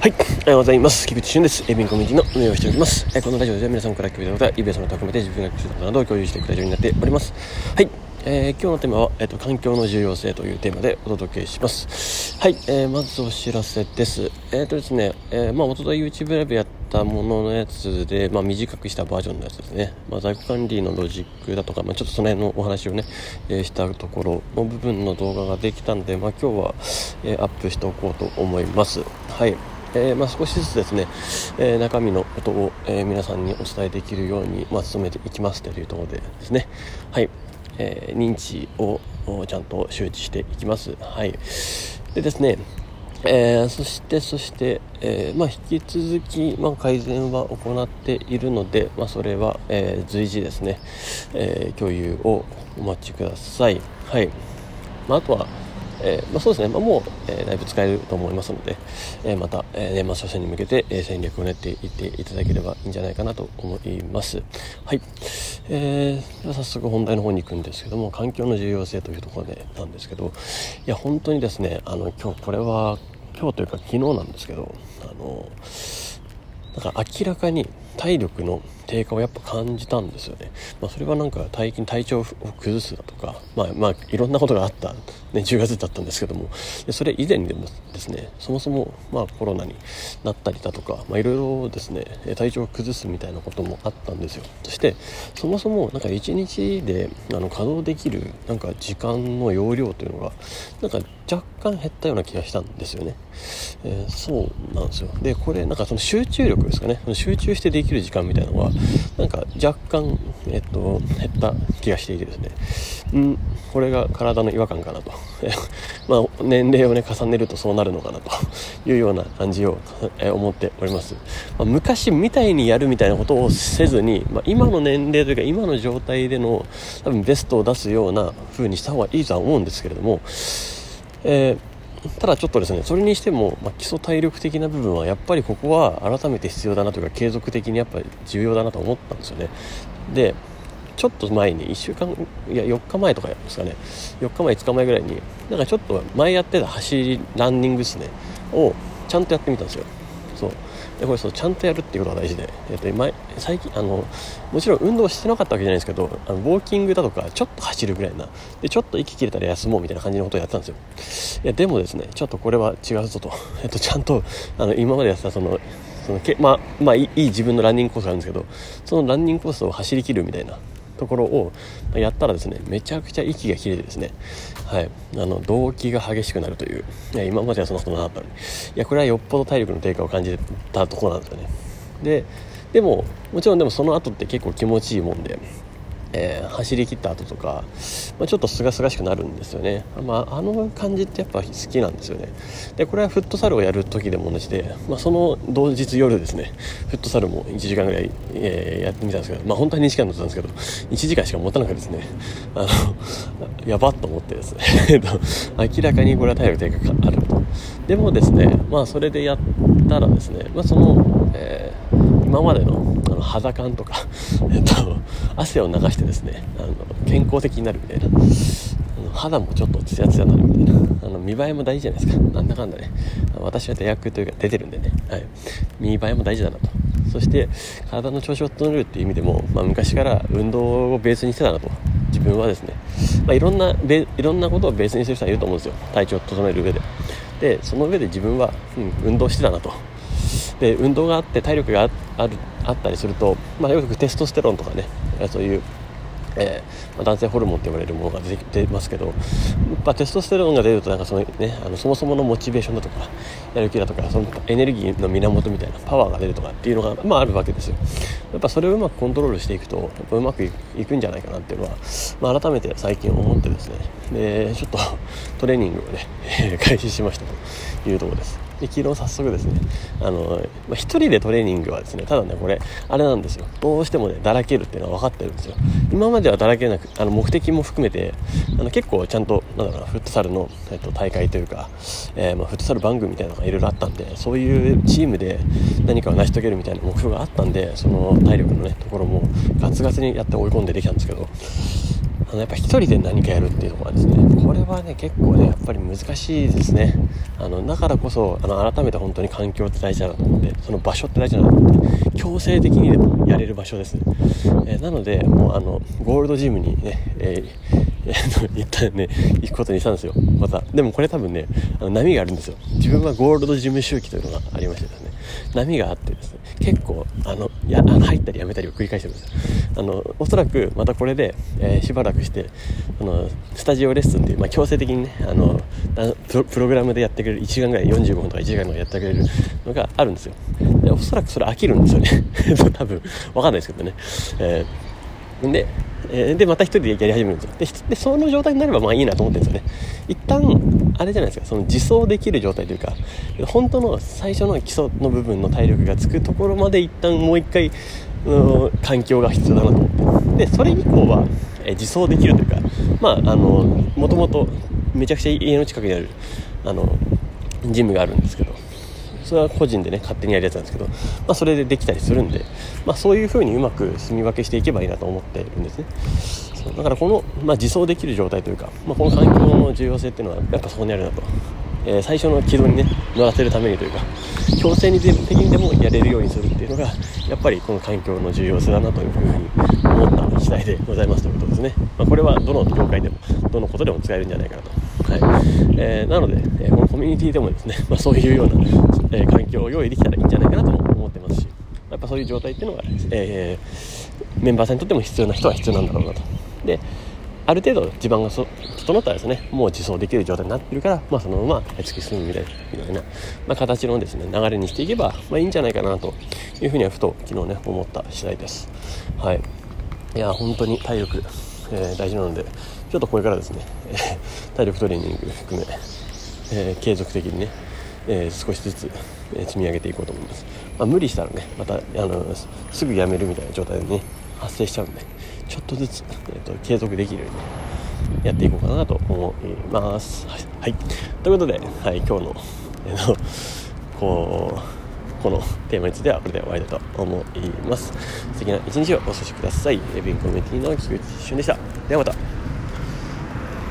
はい、おはようございます。菊池俊です。エビンコミュニティの運営をしております。えこのラジオでは皆さんから聞いたことや、イベントの高めて自分が聞いたことなどを共有していくラジオになっております。はい、えー、今日のテーマは、えーと、環境の重要性というテーマでお届けします。はい、えー、まずお知らせです。えっ、ー、とですね、えー、まあ、おととい YouTube ライブやったもののやつで、まあ、短くしたバージョンのやつですね。まあ、在庫管理のロジックだとか、まあ、ちょっとその辺のお話をね、えー、したところの部分の動画ができたんで、まあ、今日は、えー、アップしておこうと思います。はい。えー、まあ、少しずつですね、えー、中身のことを、えー、皆さんにお伝えできるように、まあ、努めていきますというところでですね、はい、え認知をちゃんと周知していきます。はい。でですね、えー、そして、そして、えー、まあ、引き続き、まあ、改善は行っているので、まあ、それは、え随時ですね、え共有をお待ちください。はい。まあ、あとは、えー、まあ、そうですね、まあ、もう、えー、だいぶ使えると思いますので、えー、また、え年末初戦に向けて、え戦略を練っていっていただければいいんじゃないかなと思います。はい。えー、では早速本題の方に行くんですけども、環境の重要性というところでなんですけど、いや、本当にですね、あの、今日、これは、今日というか昨日なんですけど、あの、なんか明らかに体力の低下をやっぱ感じたんですよね。まあ、それはなんか最近体調を崩すだとか、まあ、まあ、いろんなことがあった、ね、10月だったんですけども、それ以前でもですね、そもそも、まあ、コロナになったりだとか、まあ、いろいろですね、体調を崩すみたいなこともあったんですよ。そして、そもそもなんか1日であの稼働できるなんか時間の容量というのが、なんか若干減ったような気がしたんですよね。えー、そうなんですよ。で、これなんかその集中力ですかね、集中してできる時間みたいなのが、なんか若干、えっと、減った気がしていてですね、うん、これが体の違和感かなと。まあ、年齢をね、重ねるとそうなるのかなと いうような感じを、え思っております。まあ、昔みたいにやるみたいなことをせずに、まあ、今の年齢というか今の状態での多分ベストを出すような風にした方がいいとは思うんですけれども、えーただちょっとですね、それにしても、まあ、基礎体力的な部分はやっぱりここは改めて必要だなというか継続的にやっぱり重要だなと思ったんですよね。で、ちょっと前に1週間、いや4日前とかですかね、4日前、5日前ぐらいに、なんかちょっと前やってた走り、ランニングですね、をちゃんとやってみたんですよ。そうでこれそうちゃんとやるっていうことが大事で、えー、と前最近あのもちろん運動してなかったわけじゃないですけどあのウォーキングだとかちょっと走るぐらいな。でちょっと息切れたら休もうみたいな感じのことをやってたんですよ。いやでもですねちょっとこれは違うぞと,、えー、とちゃんとあの今までやってたそのそのけまあまあいい自分のランニングコースがあるんですけどそのランニングコースを走りきるみたいなところをやったらですねめちゃくちゃ息が切れてですねはい。あの動悸が激しくなるという。いや今まではそんなことなかったのに。いやこれはよっぽど体力の低下を感じたところなんですよね。ででももちろんでもその後って結構気持ちいいもんで。えー、走り切った後とか、まあ、ちょっとすがすがしくなるんですよね、まあ、あの感じってやっぱ好きなんですよね。でこれはフットサルをやる時でも同じで、まあ、その同日夜ですねフットサルも1時間ぐらい、えー、やってみたんですけど、まあ、本当は2時間乗ったんですけど1時間しか持たなくてですねあのやばっと思ってですね。明らかにこれは体力低下があると。でもですねまあそれでやったらですね、まあ、その、えー、今までのあの肌感とか、えっと、汗を流してですねあの健康的になるみたいな肌もちょっとツヤツヤになるみたいなあの見栄えも大事じゃないですか。なんだかんだね私は出役というか出てるんでね、はい、見栄えも大事だなと。そして体の調子を整えるっていう意味でも、まあ、昔から運動をベースにしてたなと。自分はですね、まあ、いろんないろんなことをベースにする人はいると思うんですよ。体調を整える上で。でその上で自分は、うん、運動してたなと。で運動があって体力があるあったりすると、まあ、よくテストステロンとかねそういう、えー、まあ、男性ホルモンって言われるものが出てますけど、まあ、テストステロンが出るとなんかその、ね、あのそもそものモチベーションだとかやる気だとかそのエネルギーの源みたいなパワーが出るとかっていうのが、まあ、あるわけですよ。やっぱそれをうまくコントロールしていくとやっぱうまくいくんじゃないかなっていうのは、まあ、改めて最近思ってですね。でちょっとトレーニングをね 開始しましたというところです。で昨日早速ですねあの、まあ、人でトレーニングはですねただねこれあれなんですよ。どうしてもねだらけるっていうのは分かってるんですよ。今まではだらけなくあの目的も含めてあの結構ちゃんとなんだろうなフットサルの、えっと、大会というか、えー、まあ、フットサル番組みたいなのがいろいろあったんでそういうチームで何かを成し遂げるみたいな目標があったんでその体力のねところもガツガツにやって追い込んでできたんですけどあのやっぱ一人で何かやるっていうところはですねこれはね結構ねやっぱり難しいですねあのだからこそあの改めて本当に環境って大事だなと思ってその場所って大事だなと思って強制的にでもやれる場所です、えー、なのでもうあのゴールドジムにね、えーえー、一旦ね、行くことにしたんですよ。また。でもこれ多分ね、あの波があるんですよ。自分はゴールド事務周期というのがありましてですね、波があってですね、結構、あの入ったりやめたりを繰り返してるんです。あの、おそらくまたこれで、えー、しばらくして、あの、スタジオレッスンっていう、まあ、強制的にね、あの、プログラムでやってくれる1時間ぐらい、45分とか1時間とかやってくれるのがあるんですよ。で、おそらくそれ飽きるんですよね。多分、わかんないですけどね。えー、で、え、でまた1人でやり始めるんですよでその状態になればまあいいなと思ってるんですよね一旦あれじゃないですかその自走できる状態というか本当の最初の基礎の部分の体力がつくところまで一旦もう一回の環境が必要だなと思って。でそれ以降は、え自走できるというかまああのもともとめちゃくちゃ家の近くにあるあのジムがあるんですけどそれは個人でね勝手にやるやつなんですけど、まあ、それでできたりするんで、まあ、そういう風にうまく住み分けしていけばいいなと思っているんですね。だからこの、まあ、自走できる状態というか、まあ、この環境の重要性っていうのはやっぱそこにあるなと、えー、最初の軌道にね乗らせるためにというか強制的にでもやれるようにするっていうのがやっぱりこの環境の重要性だなというふうに思った次第でございますということですね、まあ、これはどの業界でもどのことでも使えるんじゃないかなと。はい。えー、なので、えー、このコミュニティでもですね、まあ、そういうような、えー、環境を用意できたらいいんじゃないかなと思ってますしやっぱそういう状態っていうのが、えー、メンバーさんにとっても必要な人は必要なんだろうなと。である程度地盤が整ったらですねもう自走できる状態になってるから、まあ、そのまま突き進むみたいな、まあ、形のですね流れにしていけば、まあ、いいんじゃないかなというふうにはふと昨日ね思った次第です。はい。いや本当に体力、えー、大事なのでちょっとこれからですね、えー、体力トレーニング含め、えー、継続的にね、えー、少しずつ、え積み上げていこうと思います、まあ、無理したらねまたあのすぐやめるみたいな状態でね発生しちゃうんでちょっとずつ、えーと、継続できるようにやっていこうかなと思います。はい、はい、ということで、はい、今日の、えー、こうこのテーマについてはこれで終わりだと思います。素敵な一日をお過ごしください。エビンコミュニティの菊池俊でした。ではまた。